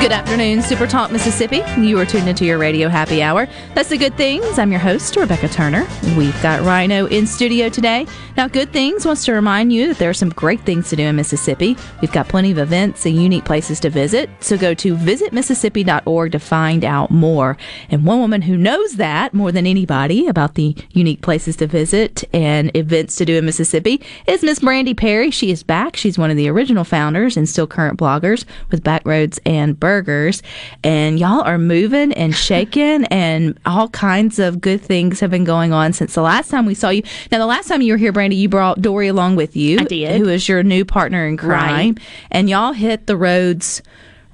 Good afternoon, Super Talk Mississippi. You are tuned into your radio happy hour. That's the good things. I'm your host, Rebecca Turner. We've got Rhino in studio today. Now, Good Things wants to remind you that there are some great things to do in Mississippi. We've got plenty of events and unique places to visit. So go to visitmississippi.org to find out more. And one woman who knows that more than anybody about the unique places to visit and events to do in Mississippi is Miss Brandy Perry. She is back. She's one of the original founders and still current bloggers with Backroads and Burgers. And y'all are moving and shaking, and all kinds of good things have been going on since the last time we saw you. Now, the last time you were here, Brandy, you brought Dory along with you. I did. Who is your new partner in crime. Right. And y'all hit the roads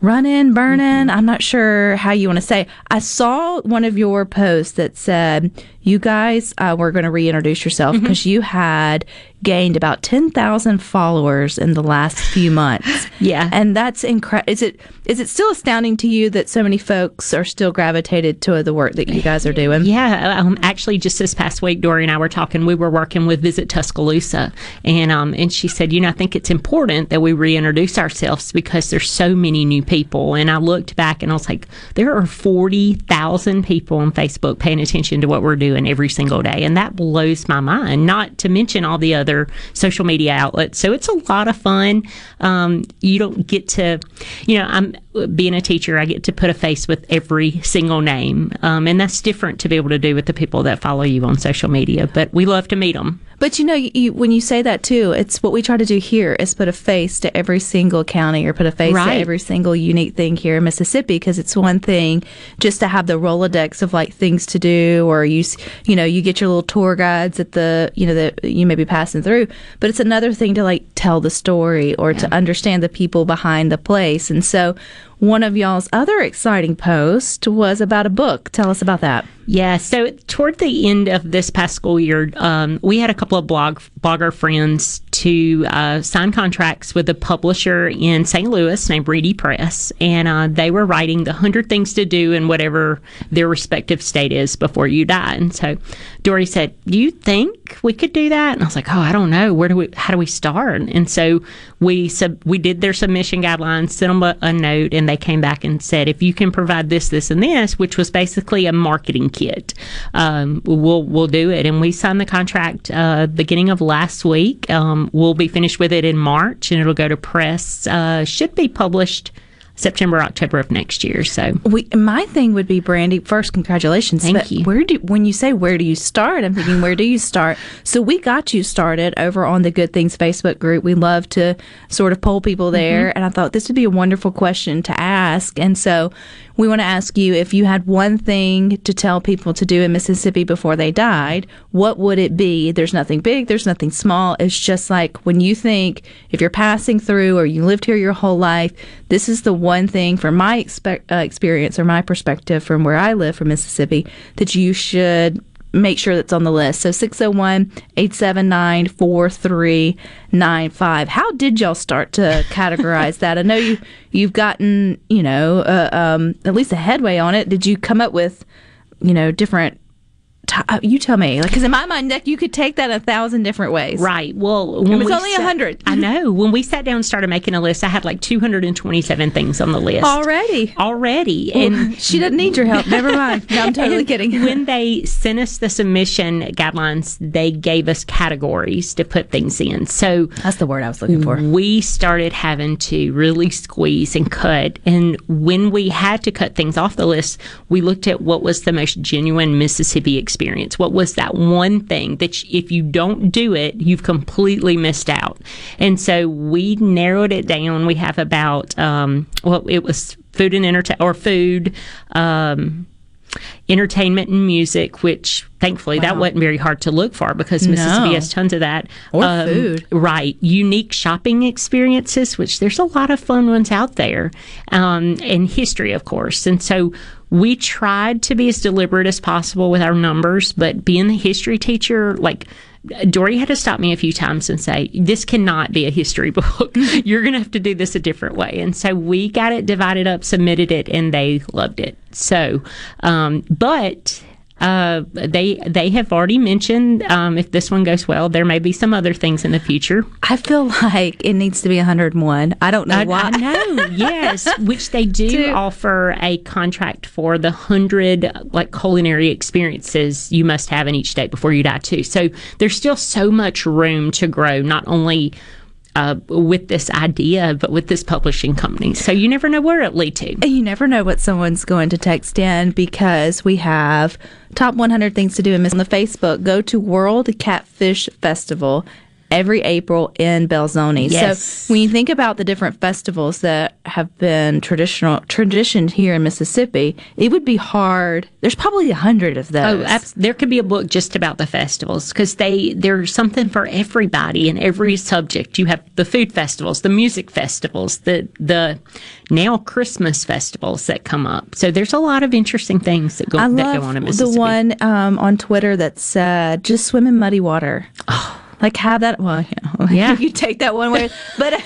running, burning. Mm-hmm. I'm not sure how you want to say. I saw one of your posts that said you guys uh, were going to reintroduce yourself because you had gained about 10,000 followers in the last few months. Yeah. And that's incredible. Is it is it still astounding to you that so many folks are still gravitated to the work that you guys are doing? Yeah, um, actually, just this past week, Dory and I were talking. We were working with Visit Tuscaloosa, and um, and she said, you know, I think it's important that we reintroduce ourselves because there's so many new people. And I looked back and I was like, there are forty thousand people on Facebook paying attention to what we're doing every single day, and that blows my mind. Not to mention all the other social media outlets. So it's a lot of fun. Um, you don't get to, you know, I'm being a teacher. I get to put a face with every single name, um, and that's different to be able to do with the people that follow you on social media. But we love to meet them. But you know, you, when you say that too, it's what we try to do here is put a face to every single county or put a face to every single unique thing here in Mississippi because it's one thing just to have the Rolodex of like things to do or you, you know, you get your little tour guides at the, you know, that you may be passing through, but it's another thing to like tell the story or to understand the people behind the place. And so one of y'all's other exciting posts was about a book. Tell us about that. Yeah. So toward the end of this past school year, um, we had a couple of blog blogger friends to uh, sign contracts with a publisher in St. Louis named Reedy Press, and uh, they were writing the hundred things to do in whatever their respective state is before you die. And so Dory said, "Do you think we could do that?" And I was like, "Oh, I don't know. Where do we? How do we start?" And so we sub- we did their submission guidelines, sent them a, a note, and they came back and said, "If you can provide this, this, and this," which was basically a marketing kit, um, we'll we'll do it. And we signed the contract uh, beginning of last week. Um, we'll be finished with it in March, and it'll go to press. Uh, should be published September, October of next year. So We, my thing would be Brandy. First, congratulations. Thank you. Where do when you say where do you start? I'm thinking where do you start? So we got you started over on the Good Things Facebook group. We love to sort of poll people there, Mm-hmm. and I thought this would be a wonderful question to ask. And so we want to ask you if you had one thing to tell people to do in Mississippi before they died, what would it be? There's nothing big. There's nothing small. It's just like when you think if you're passing through or you lived here your whole life, this is the one thing from my expe- uh, experience or my perspective from where I live from Mississippi that you should make sure that's on the list. So 601 879 4395. How did y'all start to categorize that? I know you, you've gotten, you know, uh, um, at least a headway on it. Did you come up with, you know, different. T- uh, you tell me, because in my mind, Nick, you could take that a thousand different ways. Right. Well, when It was we only sat- 100. I know. When we sat down and started making a list, I had like 227 things on the list Already. already. And she doesn't need your help. Never mind. No, I'm totally kidding. When they sent us the submission guidelines, they gave us categories to put things in. So That's the word I was looking for. we started having to really squeeze and cut. And when we had to cut things off the list, we looked at what was the most genuine Mississippi experience. What was that one thing that if you don't do it, you've completely missed out. And so we narrowed it down. We have about, um, well, it was food and entertain or food. Um, entertainment and music, which thankfully that Wow. wasn't very hard to look for because Mississippi No. has tons of that. Or food. Right. Unique shopping experiences, which there's a lot of fun ones out there, um, and history, of course. And so we tried to be as deliberate as possible with our numbers, but being the history teacher, like, Dory had to stop me a few times and say, This cannot be a history book. You're going to have to do this a different way. And so we got it divided up, submitted it, and they loved it. So, um, but uh, they they have already mentioned um, if this one goes well, there may be some other things in the future. I feel like it needs to be 101. I don't know I, why. I know, yes, which they do offer a contract for the hundred like culinary experiences you must have in each state before you die too. So there's still so much room to grow, not only. Uh, with this idea, but with this publishing company. So you never know where it leads to. You never know what someone's going to text in because we have top 100 things to do and miss on the Facebook. Go to World Catfish Festival every April in Belzoni. Yes. So when you think about the different festivals that have been traditional tradition here in Mississippi, it would be hard. There's probably a hundred of those. Oh, abs- there could be a book just about the festivals because they there's something for everybody in every subject. You have the food festivals, the music festivals, the the now Christmas festivals that come up. So there's a lot of interesting things that go I that go on in the one um, on Twitter that said, "Just swim in muddy water." Like have that. Well, you know, Yeah. you take that one way, but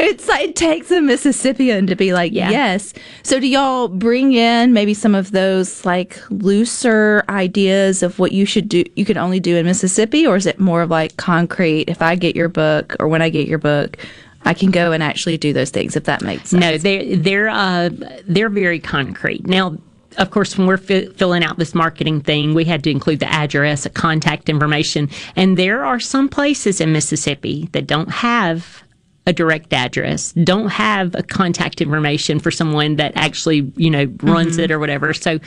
it's like it takes a Mississippian to be like, Yeah. yes. So do y'all bring in maybe some of those like looser ideas of what you should do? You can only do in Mississippi, or is it more of like concrete? If I get your book, or when I get your book. I can go and actually do those things if that makes sense. No, they're they're uh, they're very concrete. Now, of course, when we're fi- filling out this marketing thing, we had to include the address, a contact information, and there are some places in Mississippi that don't have a direct address, don't have a contact information for someone that actually you know runs it or whatever. So.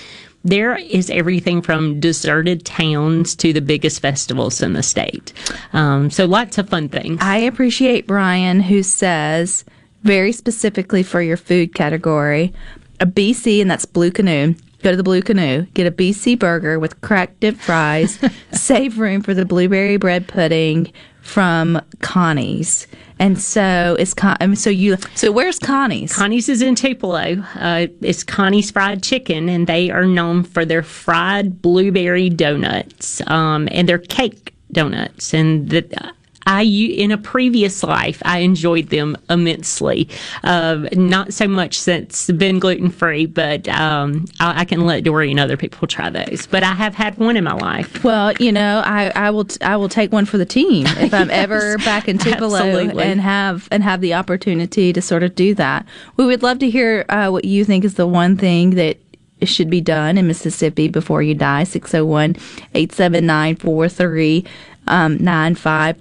There is everything from deserted towns to the biggest festivals in the state. Um, so lots of fun things. I appreciate Brian who says very specifically for your food category, a BC and that's Blue Canoe. Go to the Blue Canoe, get a BC burger with cracked dip fries, save room for the blueberry bread pudding from Connie's. And so it's Con- I mean, so you so where's Connie's? Connie's is in Tupelo. Uh, it's Connie's Fried Chicken, and they are known for their fried blueberry donuts um, and their cake donuts. And the, I, in a previous life, I enjoyed them immensely. Uh, not so much since been gluten free, but um, I, I can let Dory and other people try those. But I have had one in my life. Well, you know, I, I will t- I will take one for the team if I'm ever back in Tupelo absolutely. and have and have the opportunity to sort of do that. We would love to hear uh, what you think is the one thing that should be done in Mississippi before you die. 601-879-4395. um,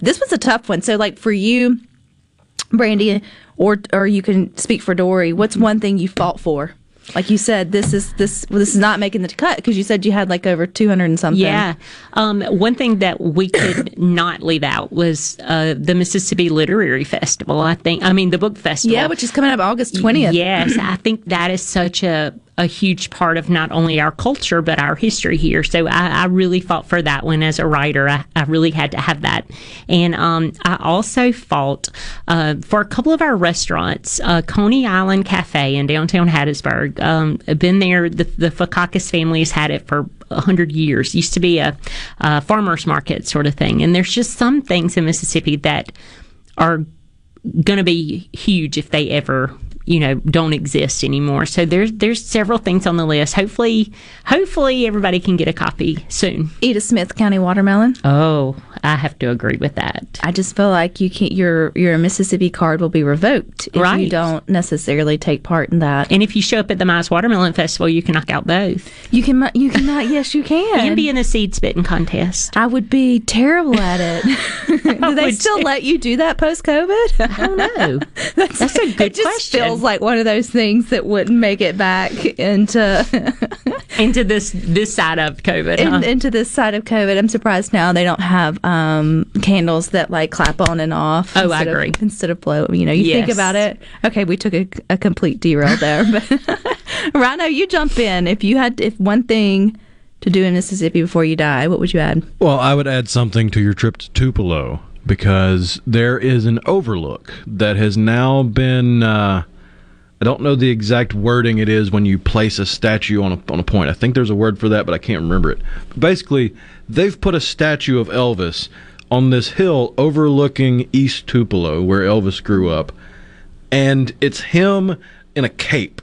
This was a tough one. So like for you, Brandy, or or you can speak for Dory. What's one thing you fought for? Like you said, this is this well, this is not making the cut because you said you had like over two hundred and something. Yeah. Um, one thing that we could not leave out was uh, the Mississippi Literary Festival. I think, I mean, the book festival. Yeah, which is coming up August 20th. Yes, I think that is such a a huge part of not only our culture but our history here. So I, I really fought for that one as a writer. I, I really had to have that, and um, I also fought uh, for a couple of our restaurants. Uh, Coney Island Cafe in downtown Hattiesburg. Um, been there. The, the Fokakis family has had it for a hundred years. Used to be a, a farmers market sort of thing, and there's just some things in Mississippi that are going to be huge if they ever you know don't exist anymore so there's there's several things on the list hopefully hopefully everybody can get a copy soon Edith Smith County watermelon. oh i have to agree with that I just feel like you can't. Your your Mississippi card will be revoked if you don't necessarily take part in that. and if you show up at the Mize Watermelon Festival, you can knock out both. You can. You cannot. Yes, you can. You can be in the seed spitting contest. I would be terrible at it. do they still too. let you do that post COVID? I don't know. That's a good question. Feels like one of those things that wouldn't make it back into Into this this side of COVID. in, huh? into this side of COVID. I'm surprised now they don't have um, candles that like clap on and off. Oh, I instead of- agree. instead of blow, you know, you think about it. Okay, we took a, a complete derail there, but Rhino, you jump in. If you had if one thing to do in Mississippi before you die, what would you add? Well, I would add something to your trip to Tupelo because there is an overlook that has now been. Uh, I don't know the exact wording it is when you place a statue on a, on a point. I think there's a word for that, but I can't remember it. But basically, they've put a statue of Elvis on this hill overlooking East Tupelo, where Elvis grew up. And it's him in a cape,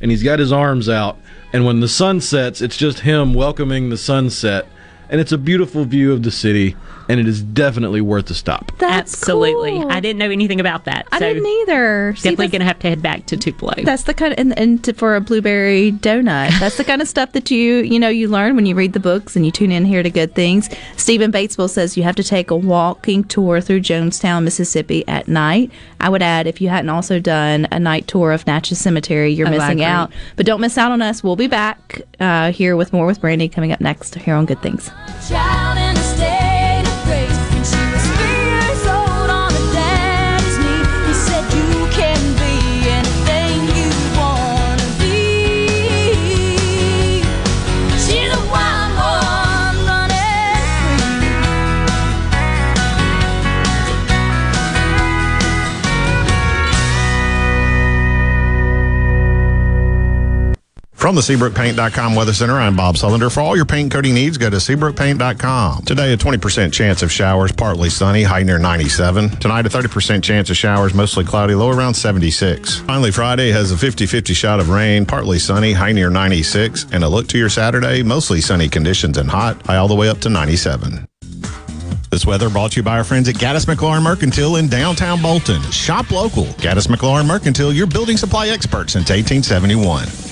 and he's got his arms out. And when the sun sets, it's just him welcoming the sunset. And it's a beautiful view of the city, and it is definitely worth a stop. That's Absolutely. cool. I didn't know anything about that. I so didn't either. See, Definitely going to have to head back to Tupelo. That's the kind of, and, and to, for a blueberry donut. That's the kind of stuff that you you know you learn when you read the books and you tune in here to good things. Stephen Batesville says you have to take a walking tour through Jonestown, Mississippi at night. I would add if you hadn't also done a night tour of Natchez Cemetery, you're Oh, missing out. But don't miss out on us. We'll be back uh, here with more with Brandy coming up next here on Good Things. From the SeabrookPaint.com Weather Center, I'm Bob Sullender. For all your paint coating needs, go to SeabrookPaint.com. Today, a 20% chance of showers, partly sunny, high near 97. Tonight, a 30% chance of showers, mostly cloudy, low around 76. Finally, Friday has a 50 50 shot of rain, partly sunny, high near 96. And a look to your Saturday, mostly sunny conditions and hot, high all the way up to 97. This weather brought to you by our friends at Gaddis McLaurin Mercantile in downtown Bolton. Shop local. Gaddis McLaurin Mercantile, your building supply expert since 1871.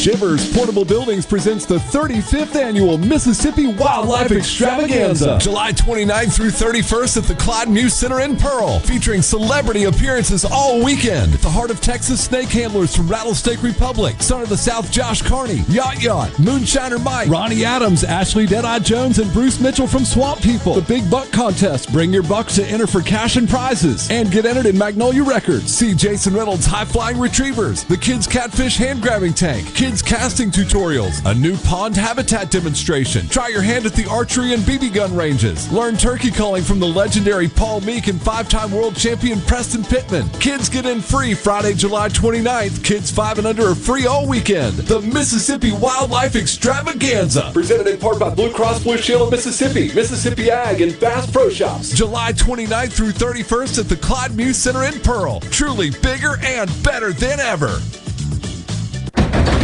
Shivers Portable Buildings presents the 35th annual Mississippi Wildlife Extravaganza, July 29th through 31st at the Clyde Muse Center in Pearl, featuring celebrity appearances all weekend. The heart of Texas snake handlers from Rattlesnake Republic, Son of the South Josh Carney, Yacht Yacht, Moonshiner Mike, Ronnie Adams, Ashley Deadeye Jones, and Bruce Mitchell from Swamp People. The Big Buck Contest. Bring your bucks to enter for cash and prizes and get entered in Magnolia Records. See Jason Reynolds High Flying Retrievers, the Kids Catfish Hand Grabbing Tank, Kids Casting Tutorials, a new pond habitat demonstration. Try your hand at the archery and BB gun ranges. Learn turkey calling from the legendary Paul Meek and five time world champion Preston Pittman. Kids get in free Friday, July 29th. Kids 5 and under are free all weekend. The Mississippi Wildlife Extravaganza. Presented in part by Blue Cross Blue Shield of Mississippi, Mississippi Ag, and Bass Pro Shops. July 29th through 31st at the Clyde Muse Center in Pearl. Truly bigger and better than ever.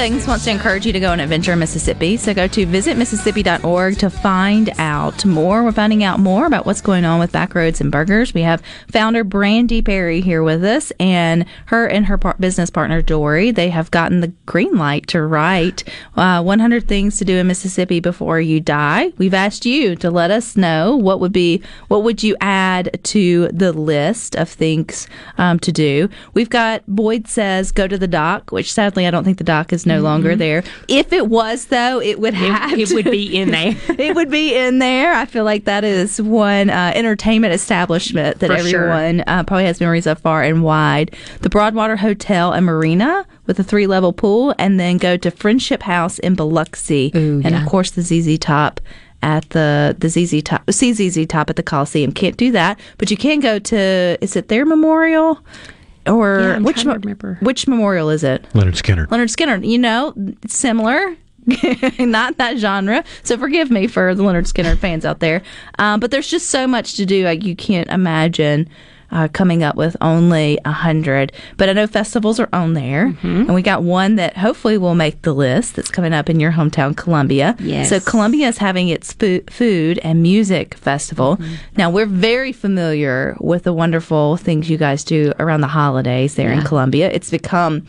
Things wants to encourage you to go on adventure in Mississippi. So go to visitmississippi.org to find out more. We're finding out more about what's going on with Backroads and Burgers. We have founder Brandy Perry here with us, and her and her par- business partner Dory. They have gotten the green light to write uh, 100 things to do in Mississippi before you die. We've asked you to let us know what would be what would you add to the list of things um, to do. We've got Boyd says go to the dock, which sadly I don't think the dock is no longer there. If it was though, it would have it to- would be in there. it would be in there. I feel like that is one uh, entertainment establishment that For sure. everyone uh, probably has memories of far and wide. The Broadwater Hotel and Marina with a three level pool, and then go to Friendship House in Biloxi, and yeah. of course the ZZ Top. At the the ZZ Top, CZZ Top at the Coliseum. Can't do that, but you can go to. Is it their memorial, or Yeah, I'm which to mo- remember. which memorial is it? Lynyrd Skynyrd. Lynyrd Skynyrd. You know, similar. Not that genre. So forgive me for the Lynyrd Skynyrd fans out there. Um, but there's just so much to do. Like you can't imagine uh, coming up with only a hundred. But I know festivals are on there, and we got one that hopefully will make the list. That's coming up in your hometown, Columbia. Yes. So Columbia is having its food and music festival. Now we're very familiar with the wonderful things you guys do around the holidays there in Columbia. It's become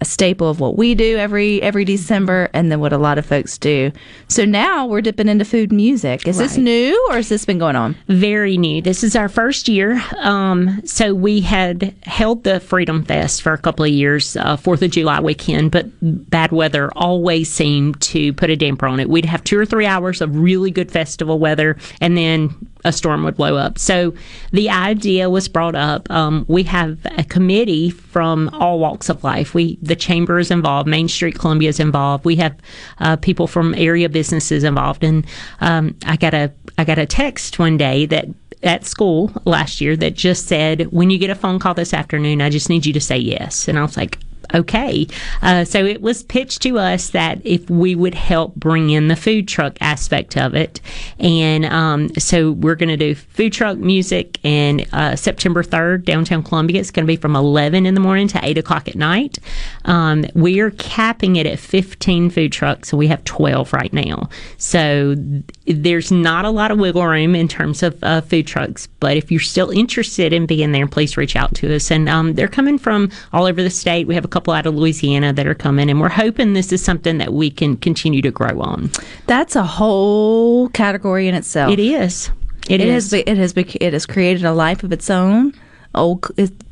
a staple of what we do every every December, and then what a lot of folks do. So now we're dipping into food and music. Is this new, or has this been going on? very new. This is our first year. Um, so we had held the Freedom Fest for a couple of years, uh, Fourth of July weekend, but bad weather always seemed to put a damper on it. We'd have two or three hours of really good festival weather, and then a storm would blow up. So the idea was brought up. Um, we have a committee from all walks of life. We the chamber is involved, Main Street Columbia is involved. We have uh, people from area businesses involved, and um, I got a I got a text one day that at school last year that just said, when you get a phone call this afternoon, I just need you to say yes. And I was like, okay. Uh, so it was pitched to us that if we would help bring in the food truck aspect of it. And um, so we're going to do food truck music and uh, September 3rd, downtown Columbia. It's going to be from 11 in the morning to 8 o'clock at night. Um, we are capping it at 15 food trucks, and we have 12 right now. So th- there's not a lot of wiggle room in terms of uh, food trucks. But if you're still interested in being there, please reach out to us. And um, they're coming from all over the state. We have a couple out of Louisiana that are coming, and we're hoping this is something that we can continue to grow on. That's a whole category in itself. It is. It, It has it has bec it has created a life of its own. Old,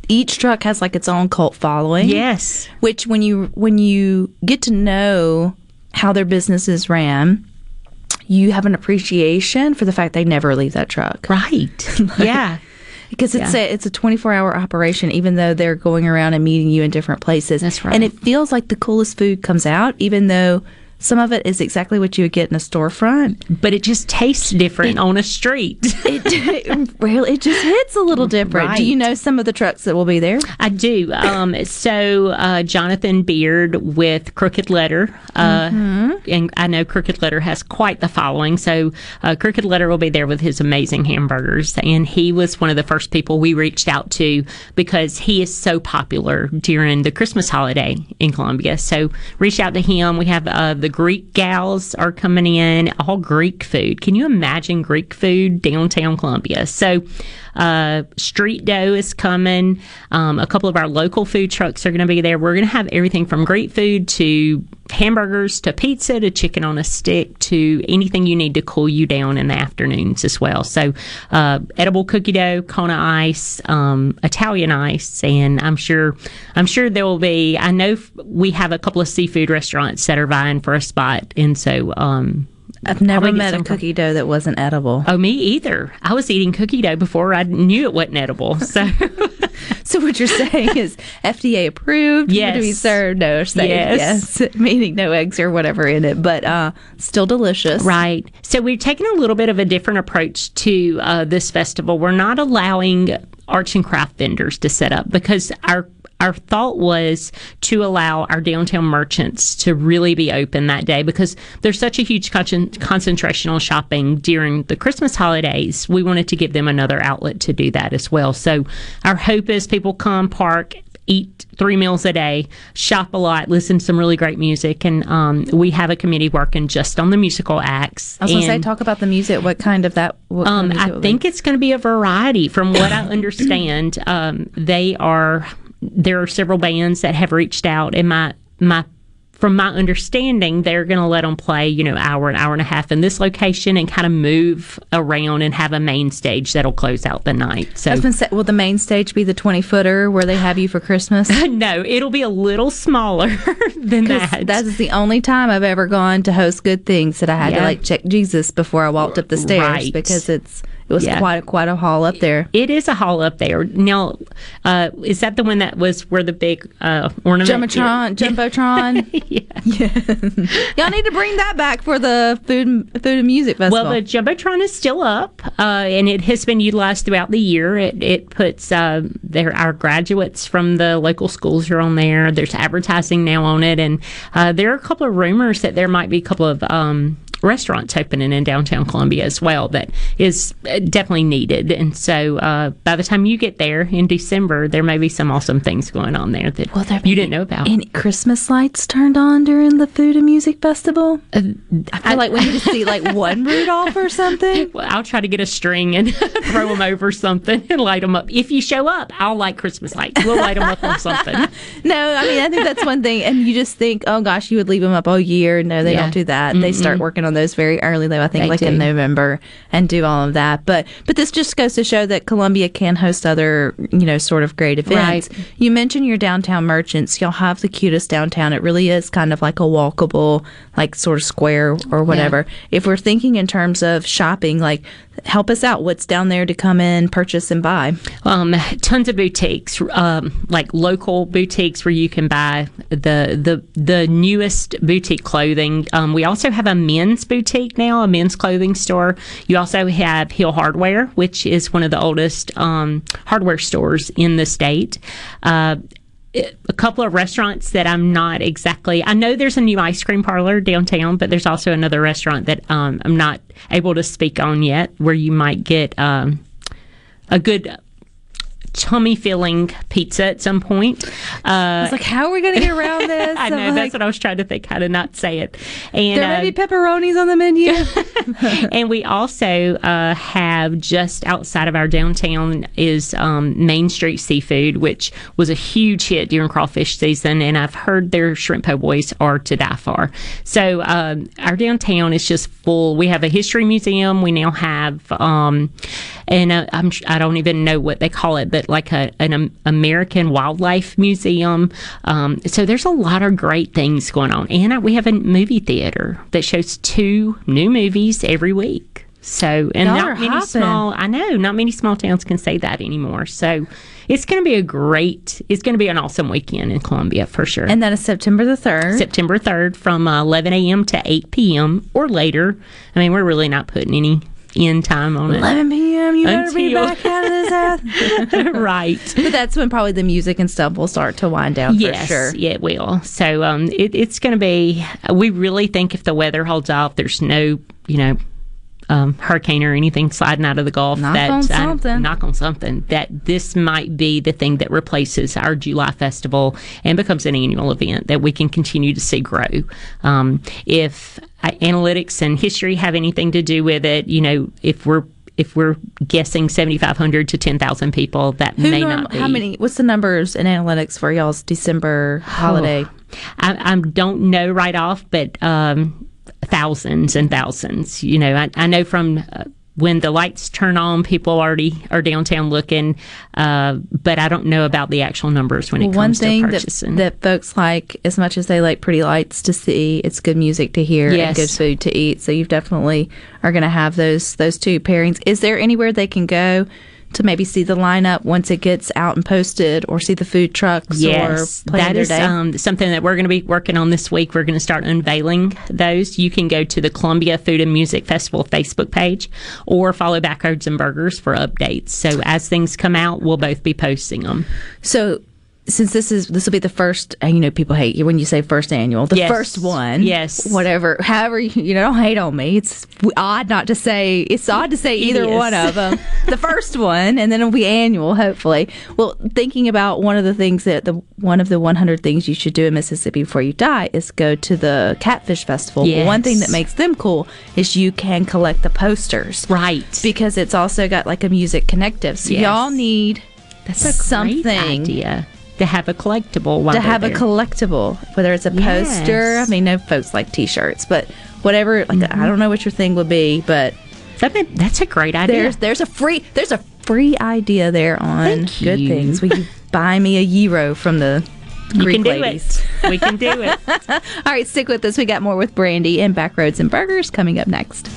each truck has like its own cult following. Yes. Which when you when you get to know how their business is ran, you have an appreciation for the fact they never leave that truck. Right. yeah. Because it's Yeah. a it's a 24 hour operation, even though they're going around and meeting you in different places. That's right. And it feels like the coolest food comes out, even though some of it is exactly what you would get in a storefront. But it just tastes different on a street. It, it really it just hits a little different. Do you know some of the trucks that will be there? I do. Um, so uh, Jonathan Beard with Crooked Letter, uh, and I know Crooked Letter has quite the following. So uh, Crooked Letter will be there with his amazing hamburgers, and he was one of the first people we reached out to because he is so popular during the Christmas holiday in Columbia. So reach out to him. We have uh, the Greek gals are coming in, all Greek food. Can you imagine Greek food downtown Columbia? So uh, street dough is coming. Um, a couple of our local food trucks are going to be there. We're going to have everything from Greek food to hamburgers to pizza to chicken on a stick to anything you need to cool you down in the afternoons as well. So, uh, edible cookie dough, Kona ice, um, Italian ice, and I'm sure, I'm sure there will be. I know we have a couple of seafood restaurants that are vying for a spot, and so. Um, I've never met a cookie dough that wasn't edible. Oh, me either. I was eating cookie dough before I knew it wasn't edible. So, So what you're saying is FDA approved yes. to be served, no safe, Yes. yes, meaning no eggs or whatever in it, but uh, still delicious. right. So, we're taking a little bit of a different approach to uh, this festival. We're not allowing arts and craft vendors to set up because our our thought was to allow our downtown merchants to really be open that day because there's such a huge con- concentration on shopping during the Christmas holidays. We wanted to give them another outlet to do that as well. So our hope is people come park eat three meals a day, shop a lot, listen to some really great music, and um, we have a committee working just on the musical acts. I was going to say, talk about the music. What kind of that? What kind um, of I think it's going to be a variety. From what I understand, um, they are there are several bands that have reached out, and my my from my understanding, they're going to let them play, you know, hour an hour and a half in this location and kind of move around and have a main stage that'll close out the night. So I was going to say, will the main stage be the 20 footer where they have you for Christmas? no, it'll be a little smaller than that. That is the only time I've ever gone to host good things that I had to like check Jesus before I walked up the stairs Right. because it's it was Yeah. quite quite a haul up there. It is a hall up there. Now, uh, is that the one that was where the big uh, ornament? Jumbotron, Jumbotron. yeah. Y'all need to bring that back for the food food and music festival. Well, the jumbotron is still up, uh, and it has been utilized throughout the year. It, it puts uh, their our graduates from the local schools are on there. There's advertising now on it, and uh, there are a couple of rumors that there might be a couple of um, restaurants opening in downtown Columbia as well. That is uh, definitely needed. And so, uh, by the time you get there in December, there may be some awesome things going on there that you didn't know about. Any Christmas lights turned on during the food and music festival? I feel like we need to see like one Rudolph or something. Well, I'll try to get a string and throw them over something and light them up. If you show up, I'll light Christmas lights. We'll light them up on something. No, I mean I think that's one thing, and you just think, oh gosh, you would leave them up all year. No, they Yeah. don't do that. They start working on those very early, though. I think They like in. November, and do all of that. But but this just goes to show that Columbia can host other you know sort of great events. Right. You mentioned your downtown merchants. Y'all have the cutest downtown. It really is kind of like a walkable, like sort of square or whatever. If we're thinking in terms of shopping, like help us out. What's down there to come in, purchase, and buy? Um, tons of boutiques, um, like local boutiques where you can buy the the the newest boutique clothing. Um, we also have a men's boutique now, a men's clothing store. You also have Hill Hardware, which is one of the oldest um, hardware stores in the state. Uh, a couple of restaurants that I'm not exactly. I know there's a new ice cream parlor downtown, but there's also another restaurant that um, I'm not able to speak on yet, where you might get um, a good tummy filling pizza at some point. Uh, I was like, how are we going to get around this? I know I'm that's like, what I was trying to think how to not say it. And there uh, may be pepperonis on the menu. and we also uh, have just outside of our downtown is um, Main Street Seafood, which was a huge hit during crawfish season, and I've heard their shrimp po' boys are to die for. So um, our downtown is just full. We have a history museum. We now have, um, and uh, I'm I don't even know what they call it, but like a, an American Wildlife Museum. Um, so there's a lot of great things going on, and we have a movie theater that shows two new movies every week. So, and Y'all not many hopping. small, I know, not many small towns can say that anymore. So, it's going to be a great, it's going to be an awesome weekend in Columbia for sure. and that is September the 3rd. September 3rd from uh, 11 a.m. to 8 p.m. or later. I mean, we're really not putting any end time on it. 11 p.m. You better be back out of this house. right. But that's when probably the music and stuff will start to wind down yes, for sure. yeah, it will. So um, it, it's going to be. We really think if the weather holds off, there's no, you know, um, hurricane or anything sliding out of the Gulf. Knock that, on I- something. knock on something. That this might be the thing that replaces our July festival and becomes an annual event that we can continue to see grow. Um, if uh, analytics and history have anything to do with it, you know, if we're if we're guessing 7,500 to 10,000 people, that Who may norm- not be. how many? What's the numbers in analytics for y'all's December holiday? I, I don't know right off, but um, thousands and thousands. You know, I, I know from uh, when the lights turn on, people already are downtown looking, uh, but I don't know about the actual numbers when it one comes thing to that, purchasing. that folks like as much as they like pretty lights to see, it's good music to hear Yes. and good food to eat. So you definitely are going to have those those two pairings. Is there anywhere they can go to maybe see the lineup once it gets out and posted, or see the food trucks, Yes, that is um, something that we're going to be working on this week. We're going to start unveiling those. You can go to the Columbia Food and Music Festival Facebook page or follow Backroads and Burgers for updates. So as things come out, we'll both be posting them. So since this is this will be the first, you know, people hate you when you say first annual, the Yes. first one, Yes. whatever, however, you, you know, don't hate on me. It's odd not to say. It's odd to say either is. one of them. the first one, and then it'll be annual, hopefully. Well, thinking about one of the things that the one of the 100 things you should do in Mississippi before you die is go to the Catfish Festival. Well, One thing that makes them cool is you can collect the posters, right? Because it's also got like a music connective. So Yes. y'all need That's a something great idea to have a collectible. to have a collectible, whether it's a poster. I mean, no folks like T-shirts, but whatever. Like I mm-hmm. don't know what your thing would be, but that, that's a great idea. There's there's a free there's a free idea there on good things. Will you buy me a gyro from the You Greek can do ladies? it. We can do it. All right, stick with us. We got more with Brandy and Backroads and Burgers coming up next.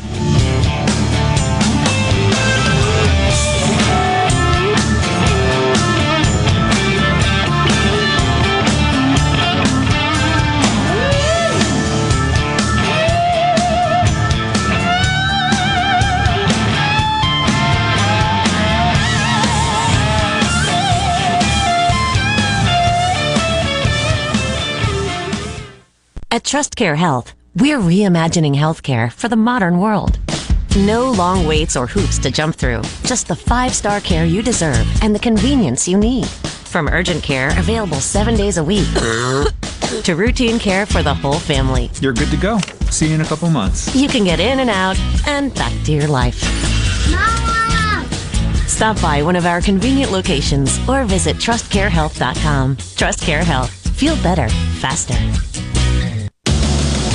At TrustCare Health, we're reimagining healthcare for the modern world. No long waits or hoops to jump through, just the five star care you deserve and the convenience you need. From urgent care available seven days a week to routine care for the whole family, You're good to go. See you in a couple months. you can get in and out and back to your life. Stop by one of our convenient locations or visit trustcarehealth.com. TrustCare Health. Feel better, faster.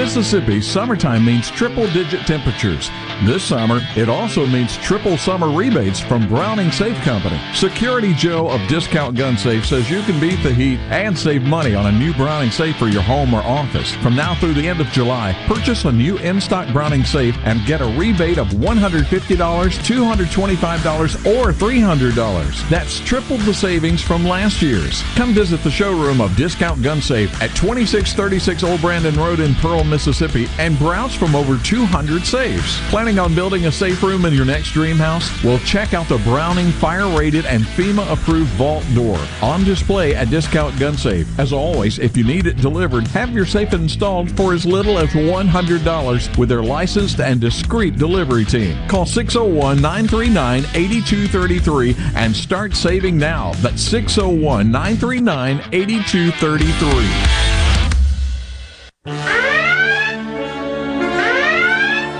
Mississippi, summertime means triple digit temperatures. This summer, it also means triple summer rebates from Browning Safe Company. Security Joe of Discount Gun Safe says you can beat the heat and save money on a new Browning Safe for your home or office. From now through the end of July, purchase a new in stock Browning Safe and get a rebate of $150, $225, or $300. That's triple the savings from last year's. Come visit the showroom of Discount Gun Safe at 2636 Old Brandon Road in Pearl, Mississippi, and browse from over 200 safes. Planning on building a safe room in your next dream house? Well, check out the Browning fire rated and FEMA approved vault door on display at Discount Gun Safe. As always, if you need it delivered, have your safe installed for as little as $100 with their licensed and discreet delivery team. Call 601 939 8233 and start saving now. That's 601 939 8233.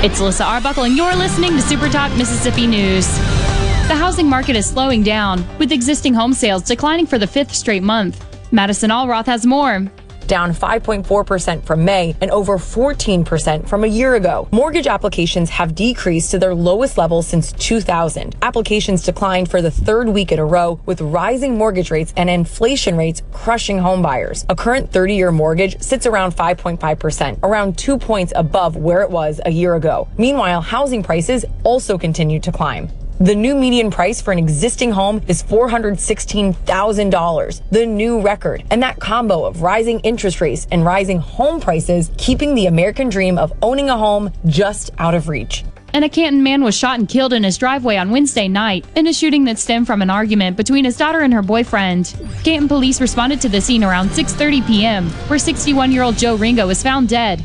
It's Alyssa Arbuckle, and you're listening to Super Talk Mississippi News. The housing market is slowing down, with existing home sales declining for the fifth straight month. Madison Allroth has more. Down 5.4% from May and over 14% from a year ago. Mortgage applications have decreased to their lowest level since 2000. Applications declined for the third week in a row with rising mortgage rates and inflation rates crushing home buyers. A current 30-year mortgage sits around 5.5%, around 2 points above where it was a year ago. Meanwhile, housing prices also continue to climb. The new median price for an existing home is $416,000, the new record. And that combo of rising interest rates and rising home prices keeping the American dream of owning a home just out of reach. And a Canton man was shot and killed in his driveway on Wednesday night in a shooting that stemmed from an argument between his daughter and her boyfriend. Canton police responded to the scene around 6:30 p.m., where 61-year-old Joe Ringo was found dead.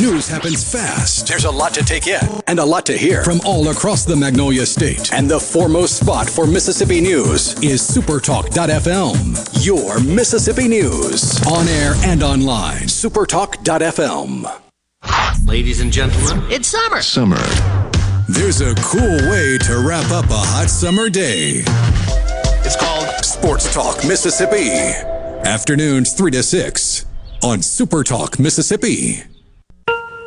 News happens fast. There's a lot to take in and a lot to hear from all across the Magnolia State. And the foremost spot for Mississippi news is supertalk.fm. Your Mississippi news on air and online. Supertalk.fm. Ladies and gentlemen, it's summer. Summer. There's a cool way to wrap up a hot summer day. It's called Sports Talk Mississippi. Afternoons 3 to 6 on Supertalk Mississippi.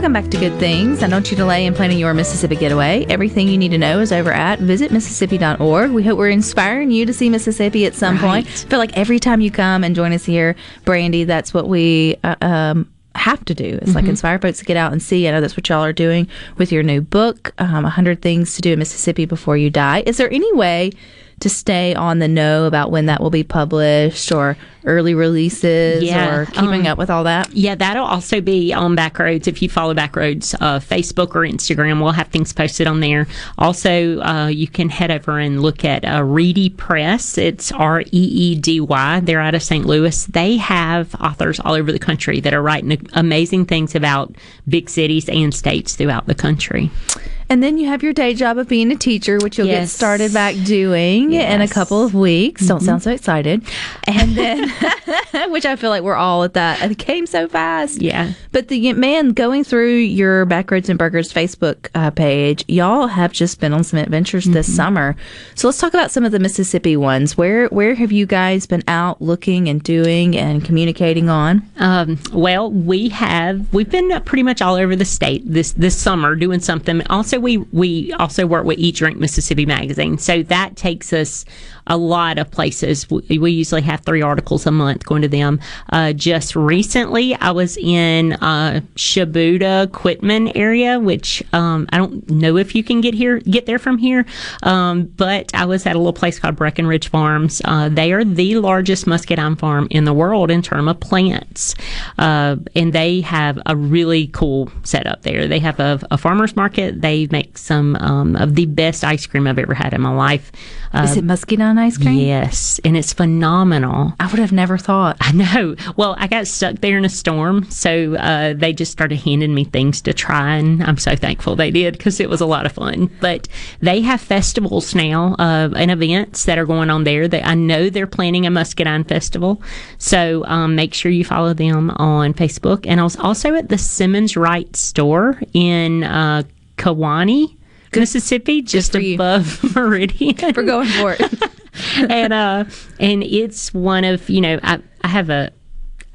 Welcome back to Good Things. And don't you delay in planning your Mississippi getaway. Everything you need to know is over at visitmississippi.org. We hope we're inspiring you to see Mississippi at some point. I feel like every time you come and join us here, Brandy, that's what we uh, um, have to do. It's like Mhm. inspire folks to get out and see. I know that's what y'all are doing with your new book, um, 100 Things to Do in Mississippi Before You Die. Is there any way to stay on the know about when that will be published or early releases or keeping um, up with all that? Yeah, that'll also be on Backroads. If you follow Backroads, uh, Facebook or Instagram, we'll have things posted on there. Also, uh, you can head over and look at uh, Reedy Press. It's R E E D Y. They're out of St. Louis. They have authors all over the country that are writing amazing things about big cities and states throughout the country. And then you have your day job of being a teacher, which you'll get started back doing in a couple of weeks. Don't sound so excited. And then, which I feel like we're all at that. It came so fast. Yeah. But the man going through your Backroads and Burgers Facebook uh, page, y'all have just been on some adventures this summer. So let's talk about some of the Mississippi ones. Where where have you guys been out looking and doing and communicating on? Um, well, we have we've been pretty much all over the state this this summer doing something. Also, we we also work with Eat Drink Mississippi magazine, so that takes us a lot of places. We, we usually have three articles a month going to them. Uh, just recently, I was in uh, Shubuta Quitman area, which um, I don't know if you can get here get there from here, um, but I was at a little place called Breckenridge Farms. Uh, they are the largest muscadine farm in the world in terms of plants, uh, and they have a really cool setup there. They have a, a farmers market. They make some um, of the best ice cream I've ever had in my life. Is it muscadine ice cream? Yes, and it's phenomenal. I would have never thought. I know. Well, I got stuck there in a storm, so uh, they just started handing me things to try, and I'm so thankful they did because it was a lot of fun. But they have festivals now uh, and events that are going on there. That I know they're planning a muscadine festival, so um, make sure you follow them on Facebook. And I was also at the Simmons Wright store in uh, Kewanee. Mississippi, just above Meridian. We're going for it. and uh and it's one of you know I I have a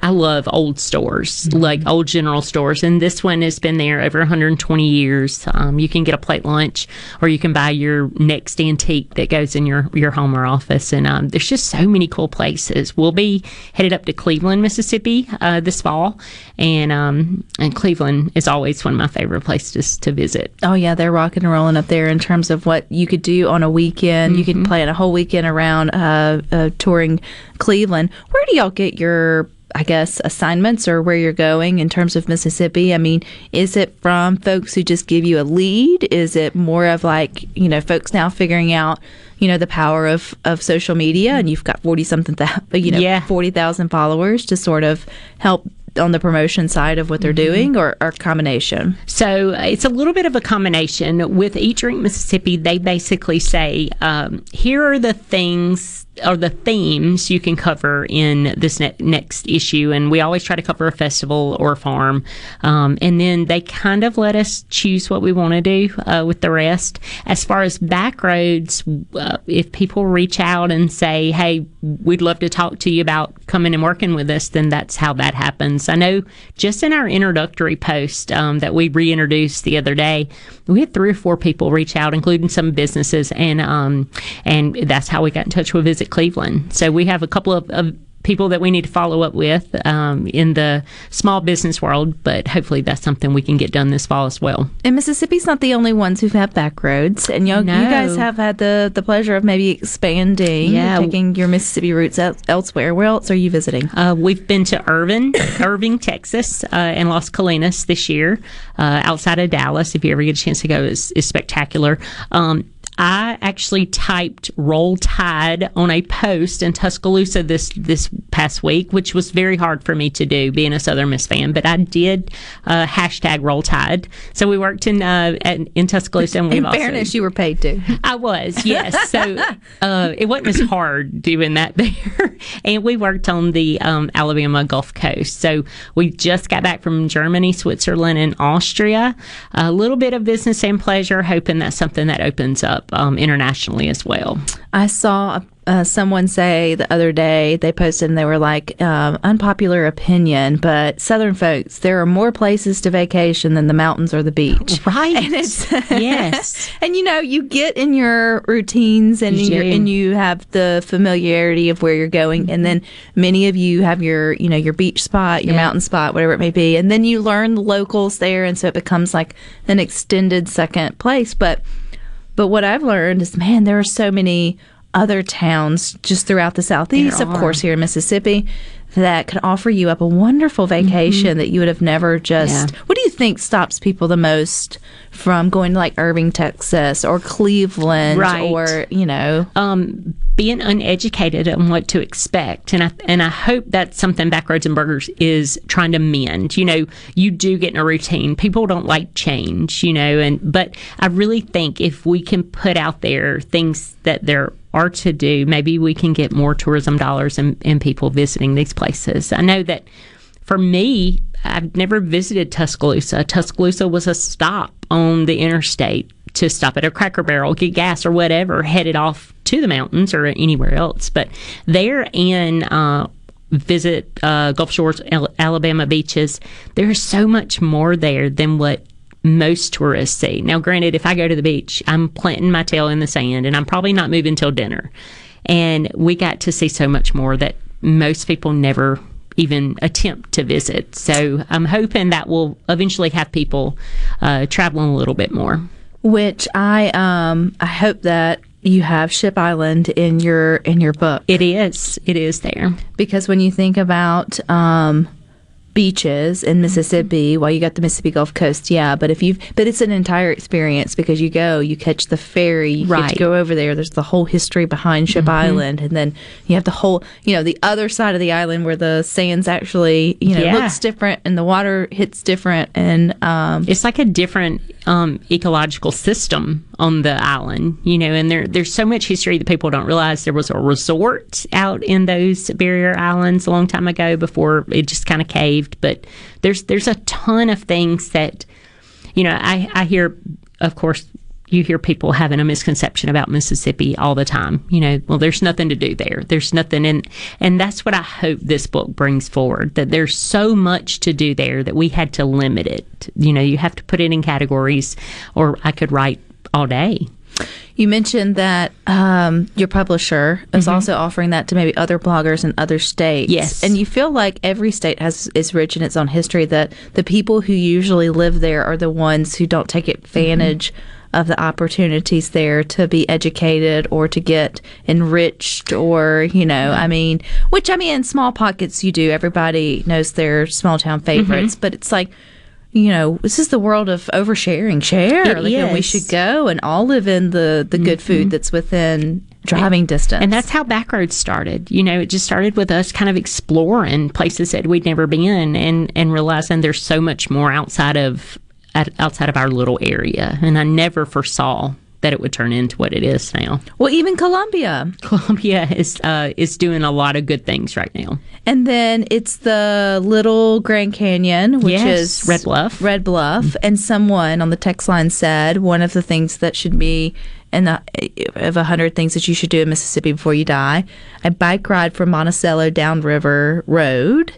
I love old stores, like old general stores, and this one has been there over 120 years. Um, you can get a plate lunch, or you can buy your next antique that goes in your your home or office. And um, there's just so many cool places. We'll be headed up to Cleveland, Mississippi, uh, this fall, and um, and Cleveland is always one of my favorite places to visit. Oh yeah, they're rocking and rolling up there in terms of what you could do on a weekend. You could plan a whole weekend around uh, uh, touring Cleveland. Where do y'all get your I guess assignments or where you're going in terms of Mississippi? I mean, is it from folks who just give you a lead? Is it more of like, you know, folks now figuring out, you know, the power of, of social media and you've got 40 something, you know, Yeah. 40,000 followers to sort of help on the promotion side of what they're doing or, or combination? So uh, it's a little bit of a combination. With Eat Drink Mississippi, they basically say, um, here are the things or the themes you can cover in this ne- next issue. And we always try to cover a festival or a farm. Um, and then they kind of let us choose what we want to do uh, with the rest. As far as back roads, uh, if people reach out and say, hey, we'd love to talk to you about coming and working with us, then that's how that happens. I know just in our introductory post um, that we reintroduced the other day, we had three or four people reach out, including some businesses, and um, and that's how we got in touch with Visit Cleveland. So we have a couple of, of people that we need to follow up with um, in the small business world, but hopefully that's something we can get done this fall as well. And Mississippi's not the only ones who've had back roads, and you, No. you guys have had the, the pleasure of maybe expanding, Yeah. taking your Mississippi roots el- elsewhere. Where else are you visiting? Uh, we've been to Irvin, Irving, Texas, uh, and Las Colinas this year, uh, outside of Dallas. If you ever get a chance to go, is is spectacular. Um, I actually typed "Roll Tide" on a post in Tuscaloosa this this past week, which was very hard for me to do, being a Southern Miss fan. But I did uh, hashtag Roll Tide. So we worked in uh, at, in Tuscaloosa, and we've In also fairness, you were paid to. I was, yes. So uh, it wasn't as hard doing that there. and we worked on the um, Alabama Gulf Coast. So we just got back from Germany, Switzerland, and Austria. A little bit of business and pleasure, hoping that's something that opens up um, internationally as well. I saw uh, someone say the other day they posted and they were like um, unpopular opinion, but Southern folks there are more places to vacation than the mountains or the beach. Right. And it's Yes. and you know you get in your routines and You and you have the familiarity of where you're going, and then many of you have your you know your beach spot, your Yeah. mountain spot, whatever it may be, and then you learn the locals there, and so it becomes like an extended second place, but. But what I've learned is, man, there are so many other towns just throughout the southeast, of course, here in Mississippi, that could offer you up a wonderful vacation that you would have never just. Yeah. What do you think stops people the most from going to like Irving, Texas, or Cleveland, Right. or you know? um, being uneducated on what to expect, and I and I hope that's something Backroads and Burgers is trying to mend. You know, you do get in a routine. People don't like change, you know, and but I really think if we can put out there things that there are to do, maybe we can get more tourism dollars and, and people visiting these places. I know that for me, I've never visited Tuscaloosa. Tuscaloosa was a stop on the interstate to stop at a cracker barrel, get gas or whatever, headed off to the mountains or anywhere else. But there and uh, visit uh, Gulf Shores, Al- Alabama beaches, there's so much more there than what most tourists see. Now, granted, if I go to the beach, I'm planting my tail in the sand and I'm probably not moving till dinner. And we got to see so much more that most people never even attempt to visit. So I'm hoping that will eventually have people uh, traveling a little bit more. Which I um I hope that you have Ship Island in your in your book. It is. It is there. because when you think about um, beaches in Mississippi, well, you got the Mississippi Gulf Coast, yeah. But if you've, but it's an entire experience because you go, you catch the ferry, you get Right. to go over there. There's the whole history behind Ship Island, and then you have the whole, you know, the other side of the island where the sands actually, you know, Yeah. looks different and the water hits different, and um, It's like a different um, ecological system on the island, you know, and there there's so much history that people don't realize. There was a resort out in those barrier islands a long time ago before it just kind of caved. But there's there's a ton of things that, you know, I I hear, of course. You hear people having a misconception about Mississippi all the time. You know, well, there's nothing to do there. There's nothing, and and that's what I hope this book brings forward. That there's so much to do there that we had to limit it. You know, you have to put it in categories, or I could write all day. You mentioned that um, your publisher is Mhm. also offering that to maybe other bloggers in other states. Yes. and you feel like every state has is rich in its own history. That the people who usually live there are the ones who don't take advantage of the opportunities there to be educated or to get enriched or you know i mean which i mean in small pockets you do everybody knows their small town mm-hmm. favorites but it's like you know, this is the world of oversharing. Share, like, and we should go and all live in the the good mm-hmm. food that's within driving distance. And that's how Backroads started. You know, it just started with us kind of exploring places that we'd never been and, and realizing there's so much more outside of at, outside of our little area. And I never foresaw that it would turn into what it is now. Well, even Columbia. Columbia is uh, is doing a lot of good things right now. And then it's the little Grand Canyon, which Yes, is Red Bluff. Red Bluff. And someone on the text line said one of the things that should be in the of a hundred things that you should do in Mississippi before you die, a bike ride from Monticello downriver road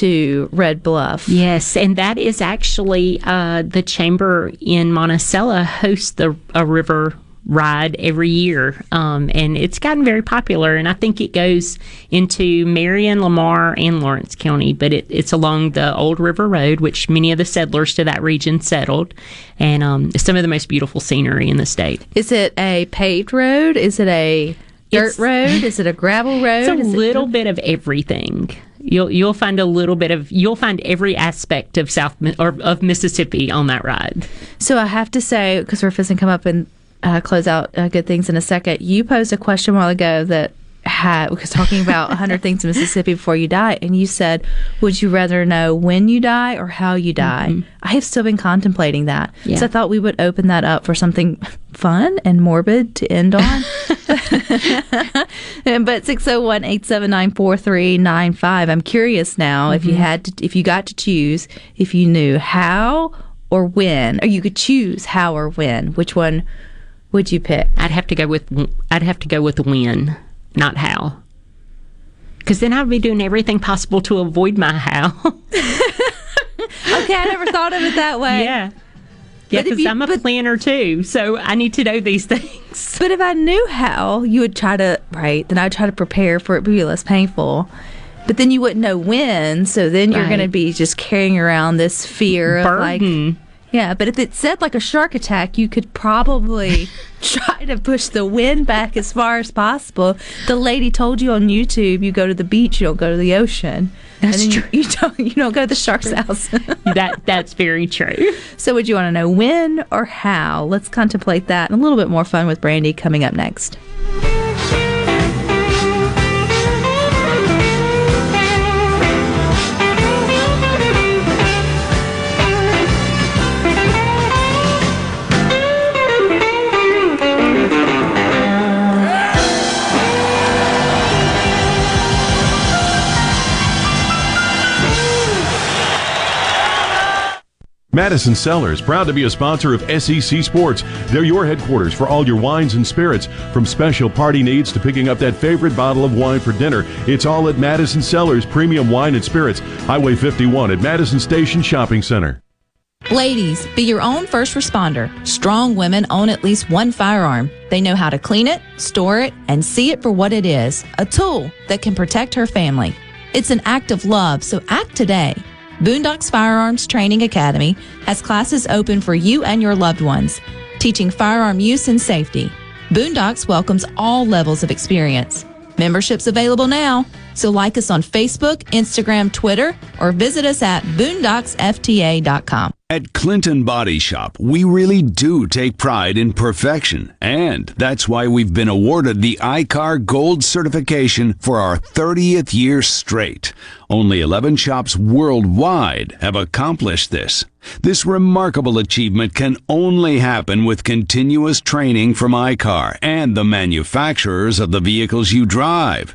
to Red Bluff. Yes, and that is actually uh, the chamber in Monticello hosts the a river ride every year, um, and it's gotten very popular. And I think it goes into Marion, Lamar, and Lawrence County, but it, it's along the Old River Road, which many of the settlers to that region settled, and um, it's some of the most beautiful scenery in the state. Is it a paved road? Is it a dirt road? Is it a gravel road? It's a Is it- little bit of everything. You'll you'll find a little bit of you'll find every aspect of South or of Mississippi on that ride. So I have to say, because we're fixing to come up and uh, close out uh, good things in a second. You posed a question a while ago that had was talking about 100 things in Mississippi before you die, and you said, "Would you rather know when you die or how you die?" I have still been contemplating that, Yeah. so I thought we would open that up for something fun and morbid to end on. but 601-879-4395. I'm curious now if you Mhm. had to, if you got to choose if you knew how or when or you could choose how or when, which one would you pick? I'd have to go with I'd have to go with when, not how. Because then I'd be doing everything possible to avoid my how. Okay, I never thought of it that way. Yeah. Yeah, because I'm a planner too, so I need to know these things. But if I knew how, you would try to right, then I'd try to prepare for it to be less painful. But then you wouldn't know when, so then you're Right. going to be just carrying around this fear of Burden. like Yeah, but if it said like a shark attack, you could probably try to push the wind back as far as possible. The lady told you on YouTube, you go to the beach, you don't go to the ocean. That's and true. You, you don't you don't go to the shark's house. that that's very true. So would you want to know when or how? Let's contemplate that and a little bit more fun with Brandy coming up next. Madison Cellars, proud to be a sponsor of SEC Sports. They're your headquarters for all your wines and spirits. From special party needs to picking up that favorite bottle of wine for dinner, it's all at Madison Cellars Premium Wine and Spirits, Highway 51 at Madison Station Shopping Center. Ladies, be your own first responder. Strong women own at least one firearm. They know how to clean it, store it, and see it for what it is a tool that can protect her family. It's an act of love, so act today. Boondocks Firearms Training Academy has classes open for you and your loved ones, teaching firearm use and safety. Boondocks welcomes all levels of experience. Memberships available now, so like us on Facebook, Instagram, Twitter, or visit us at boondocksfta.com. At Clinton Body Shop, we really do take pride in perfection, and that's why we've been awarded the ICAR Gold certification for our 30th year straight. Only 11 shops worldwide have accomplished this. This remarkable achievement can only happen with continuous training from ICAR and the manufacturers of the vehicles you drive.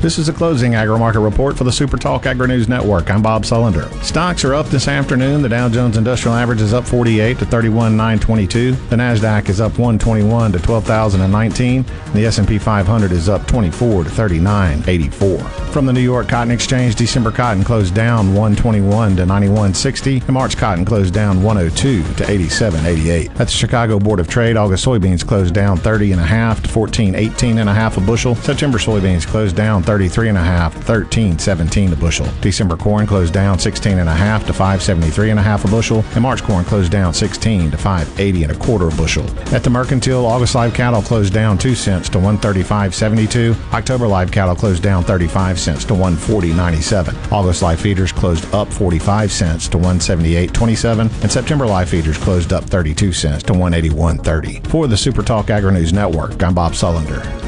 This is a closing agri market report for the Super Talk Agri News Network. I'm Bob Sullender. Stocks are up this afternoon. The Dow Jones Industrial Average is up 48 to 31,922. The Nasdaq is up 121 to 12,019. The S&P 500 is up 24 to 39,84. From the New York Cotton Exchange, December cotton closed down 121 to 91.60. And March cotton closed down 102 to 87.88. At the Chicago Board of Trade, August soybeans closed down 30 and a half to 14.18 and a half a bushel. September soybeans closed down 33 and a half, 13, 17 a bushel. December corn closed down 16 and a half to 573 and a half a bushel, and March corn closed down 16 to 580 and a quarter a bushel. At the mercantile, August live cattle closed down 2 cents to 135.72. October live cattle closed down 35 cents to 140.97. August live feeders closed up 45 cents to 178.27, and September live feeders closed up 32 cents to 181.30. For the Super Talk Agri News Network, I'm Bob Sullender.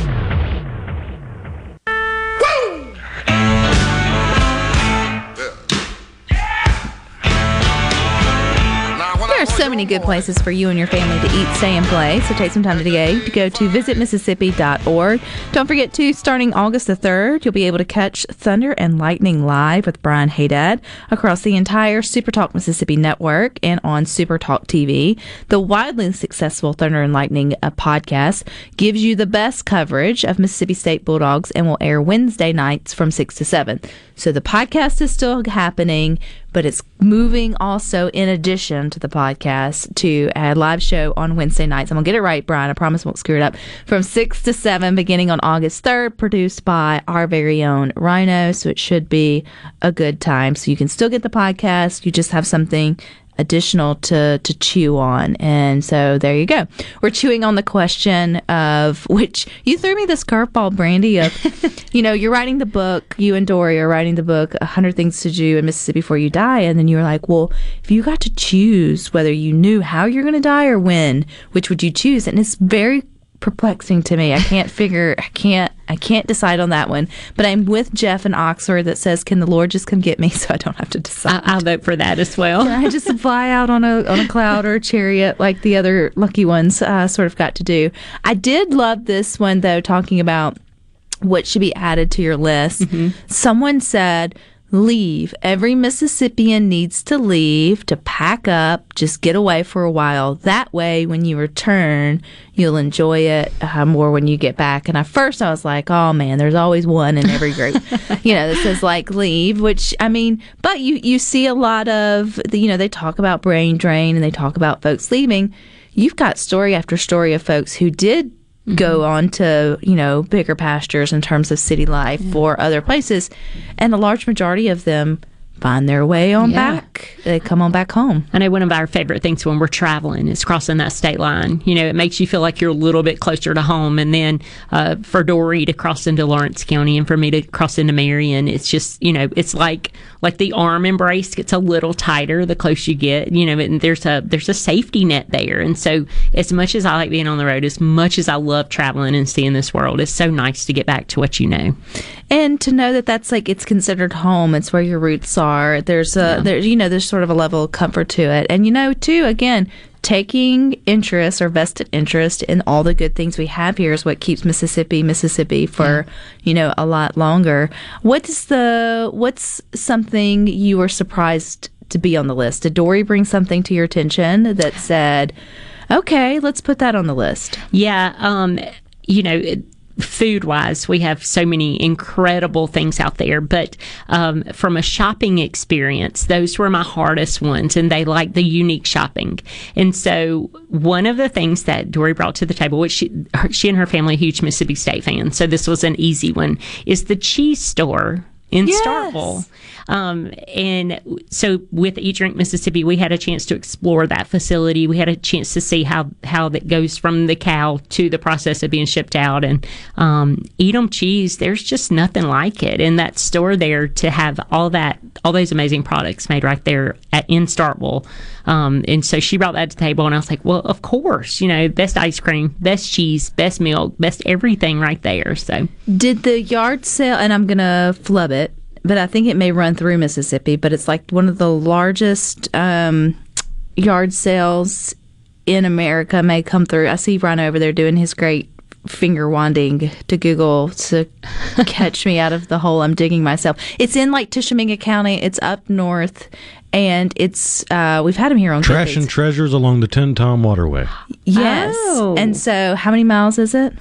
Many good places for you and your family to eat, stay, and play. So take some time today to go to visitmississippi.org. Don't forget to, starting August the 3rd, you'll be able to catch Thunder and Lightning live with Brian Haydad across the entire Super Talk Mississippi network and on Super Talk TV. The widely successful Thunder and Lightning uh, podcast gives you the best coverage of Mississippi State Bulldogs and will air Wednesday nights from 6 to 7. So the podcast is still happening, but it's moving also in addition to the podcast to a live show on Wednesday nights. I'm going to get it right, Brian. I promise I won't screw it up. From 6 to 7, beginning on August 3rd, produced by our very own Rhino. So it should be a good time. So you can still get the podcast. You just have something additional to to chew on. And so there you go. We're chewing on the question of which you threw me this curveball brandy of you know you're writing the book you and dory are writing the book 100 things to do in mississippi before you die. And then you were like well if you got to choose whether you knew how you're going to die or when which would you choose? And it's very perplexing to me. I can't figure. I can't. I can't decide on that one. But I'm with Jeff in Oxford that says, "Can the Lord just come get me so I don't have to decide?" I'll vote for that as well. Can I just fly out on a on a cloud or a chariot like the other lucky ones uh, sort of got to do? I did love this one though, talking about what should be added to your list. Someone said leave. Every Mississippian needs to leave, to pack up, just get away for a while. That way, when you return, you'll enjoy it uh, more when you get back. And at first, I was like, oh man, there's always one in every group, you know, that says like leave, which I mean, but you, you see a lot of, the, you know, they talk about brain drain and they talk about folks leaving. You've got story after story of folks who did go on to you know bigger pastures in terms of city life or other places. And a large majority of them find their way on Yeah. back they come on back home I know one of our favorite things when we're traveling is crossing that state line. You know, it makes you feel like you're a little bit closer to home. And then uh, for Dory to cross into Lawrence County and for me to cross into Marion, it's just you know, it's like like the arm embrace gets a little tighter the closer you get. You know, and there's a there's a safety net there. And so, as much as I like being on the road, as much as I love traveling and seeing this world, it's so nice to get back to what you know. and to know that that's like it's considered home it's where your roots are there's a there's you know there's sort of a level of comfort to it. And you know too again taking interest or vested interest in all the good things we have here is what keeps mississippi mississippi for you know a lot longer. What's the what's something you were surprised to be on the list? Did dory bring something to your attention that said okay let's put that on the list Yeah, um, you know, food wise, we have so many incredible things out there. But um, from a shopping experience, those were my hardest ones, and they like the unique shopping. And so, one of the things that Dory brought to the table, which she, her, she and her family are huge Mississippi State fans, so this was an easy one, is the cheese store in Yes. Starkville. Um, and so with Eat Drink Mississippi, we had a chance to explore that facility. We had a chance to see how, how that goes from the cow to the process of being shipped out. And um, 'em cheese, there's just nothing like it. In that store there to have all that, all those amazing products made right there at, in Starkville. Um, and so she brought that to the table, and I was like, well, of course, you know, best ice cream, best cheese, best milk, best everything right there. So Did the yard sale, and I'm going to flub it, but I think it may run through Mississippi, but it's like one of the largest um, yard sales in America may come through. I see Ryan over there doing his great finger wanding to Google to catch me out of the hole I'm digging myself. It's in like Tishomingo County. It's up north, and it's uh, we've had him here on Good Trash Things. and treasures along the Tenn-Tom Waterway. Yes. Oh. And so, how many miles is it?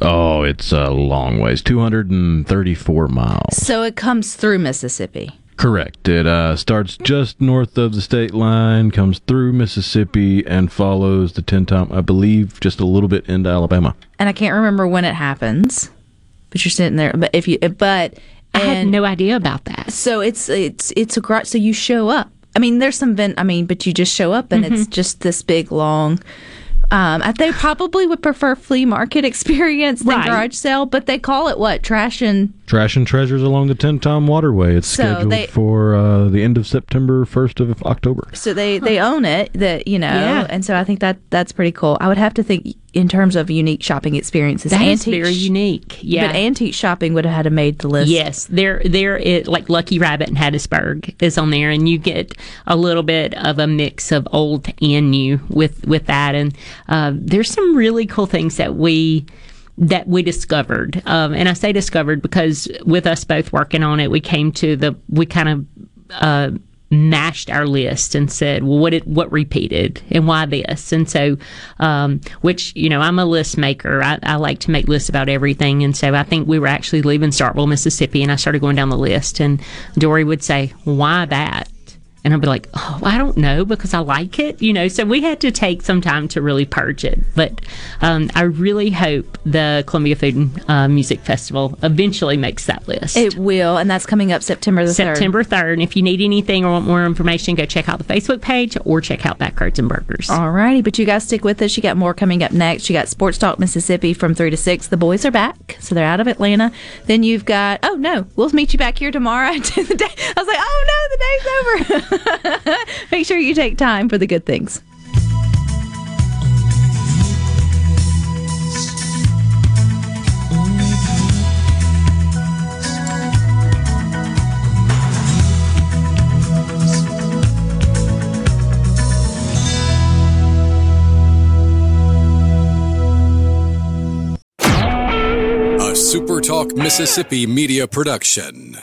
Oh, it's a long ways. 234 miles. So it comes through Mississippi. Correct. It uh, starts just north of the state line, comes through Mississippi, and follows the Tenn-Tom, I believe, just a little bit into Alabama. and I can't remember when it happens. But you're sitting there. But if you, but I had no idea about that. So it's it's it's a garage. So you show up. I mean, there's some vent. I mean, but you just show up, and it's just this big long. Um, they probably would prefer flea market experience than Right. garage sale, but they call it what trash and Trash and treasures along the Tenn-Tom Waterway. It's So scheduled they- for uh, the end of September, 1st of October. so they they own it. That you know, Yeah. and so I think that that's pretty cool. I would have to think in terms of unique shopping experiences. That is antique very unique. Yeah. but antique shopping would have had to made the list. Yes, there, there, it, like Lucky Rabbit in Hattiesburg is on there, and you get a little bit of a mix of old and new with with that. And uh, there's some really cool things that we that we discovered. Um, and I say discovered because with us both working on it, we came to the we kind of. Uh, mashed our list and said, well, what did, what repeated and why this? And so, um, which, you know, I'm a list maker. I, I like to make lists about everything. And so I think we were actually leaving Starkville, Mississippi, and I started going down the list and Dory would say, why that? And I'll be like, oh, I don't know because I like it, you know. So we had to take some time to really purge it. But um, I really hope the Columbia Food and uh, Music Festival eventually makes that list. It will, and that's coming up September the 3rd. September 3rd. And if you need anything or want more information, go check out the Facebook page or check out Backroads and Burgers. All righty, but you guys stick with us. You got more coming up next. You got Sports Talk Mississippi from 3 to 6. The boys are back, so they're out of Atlanta. Then you've got, oh no, we'll meet you back here tomorrow. to the day. I was like, oh no, the day's over. Make sure you take time for the good things. A SuperTalk Mississippi media production.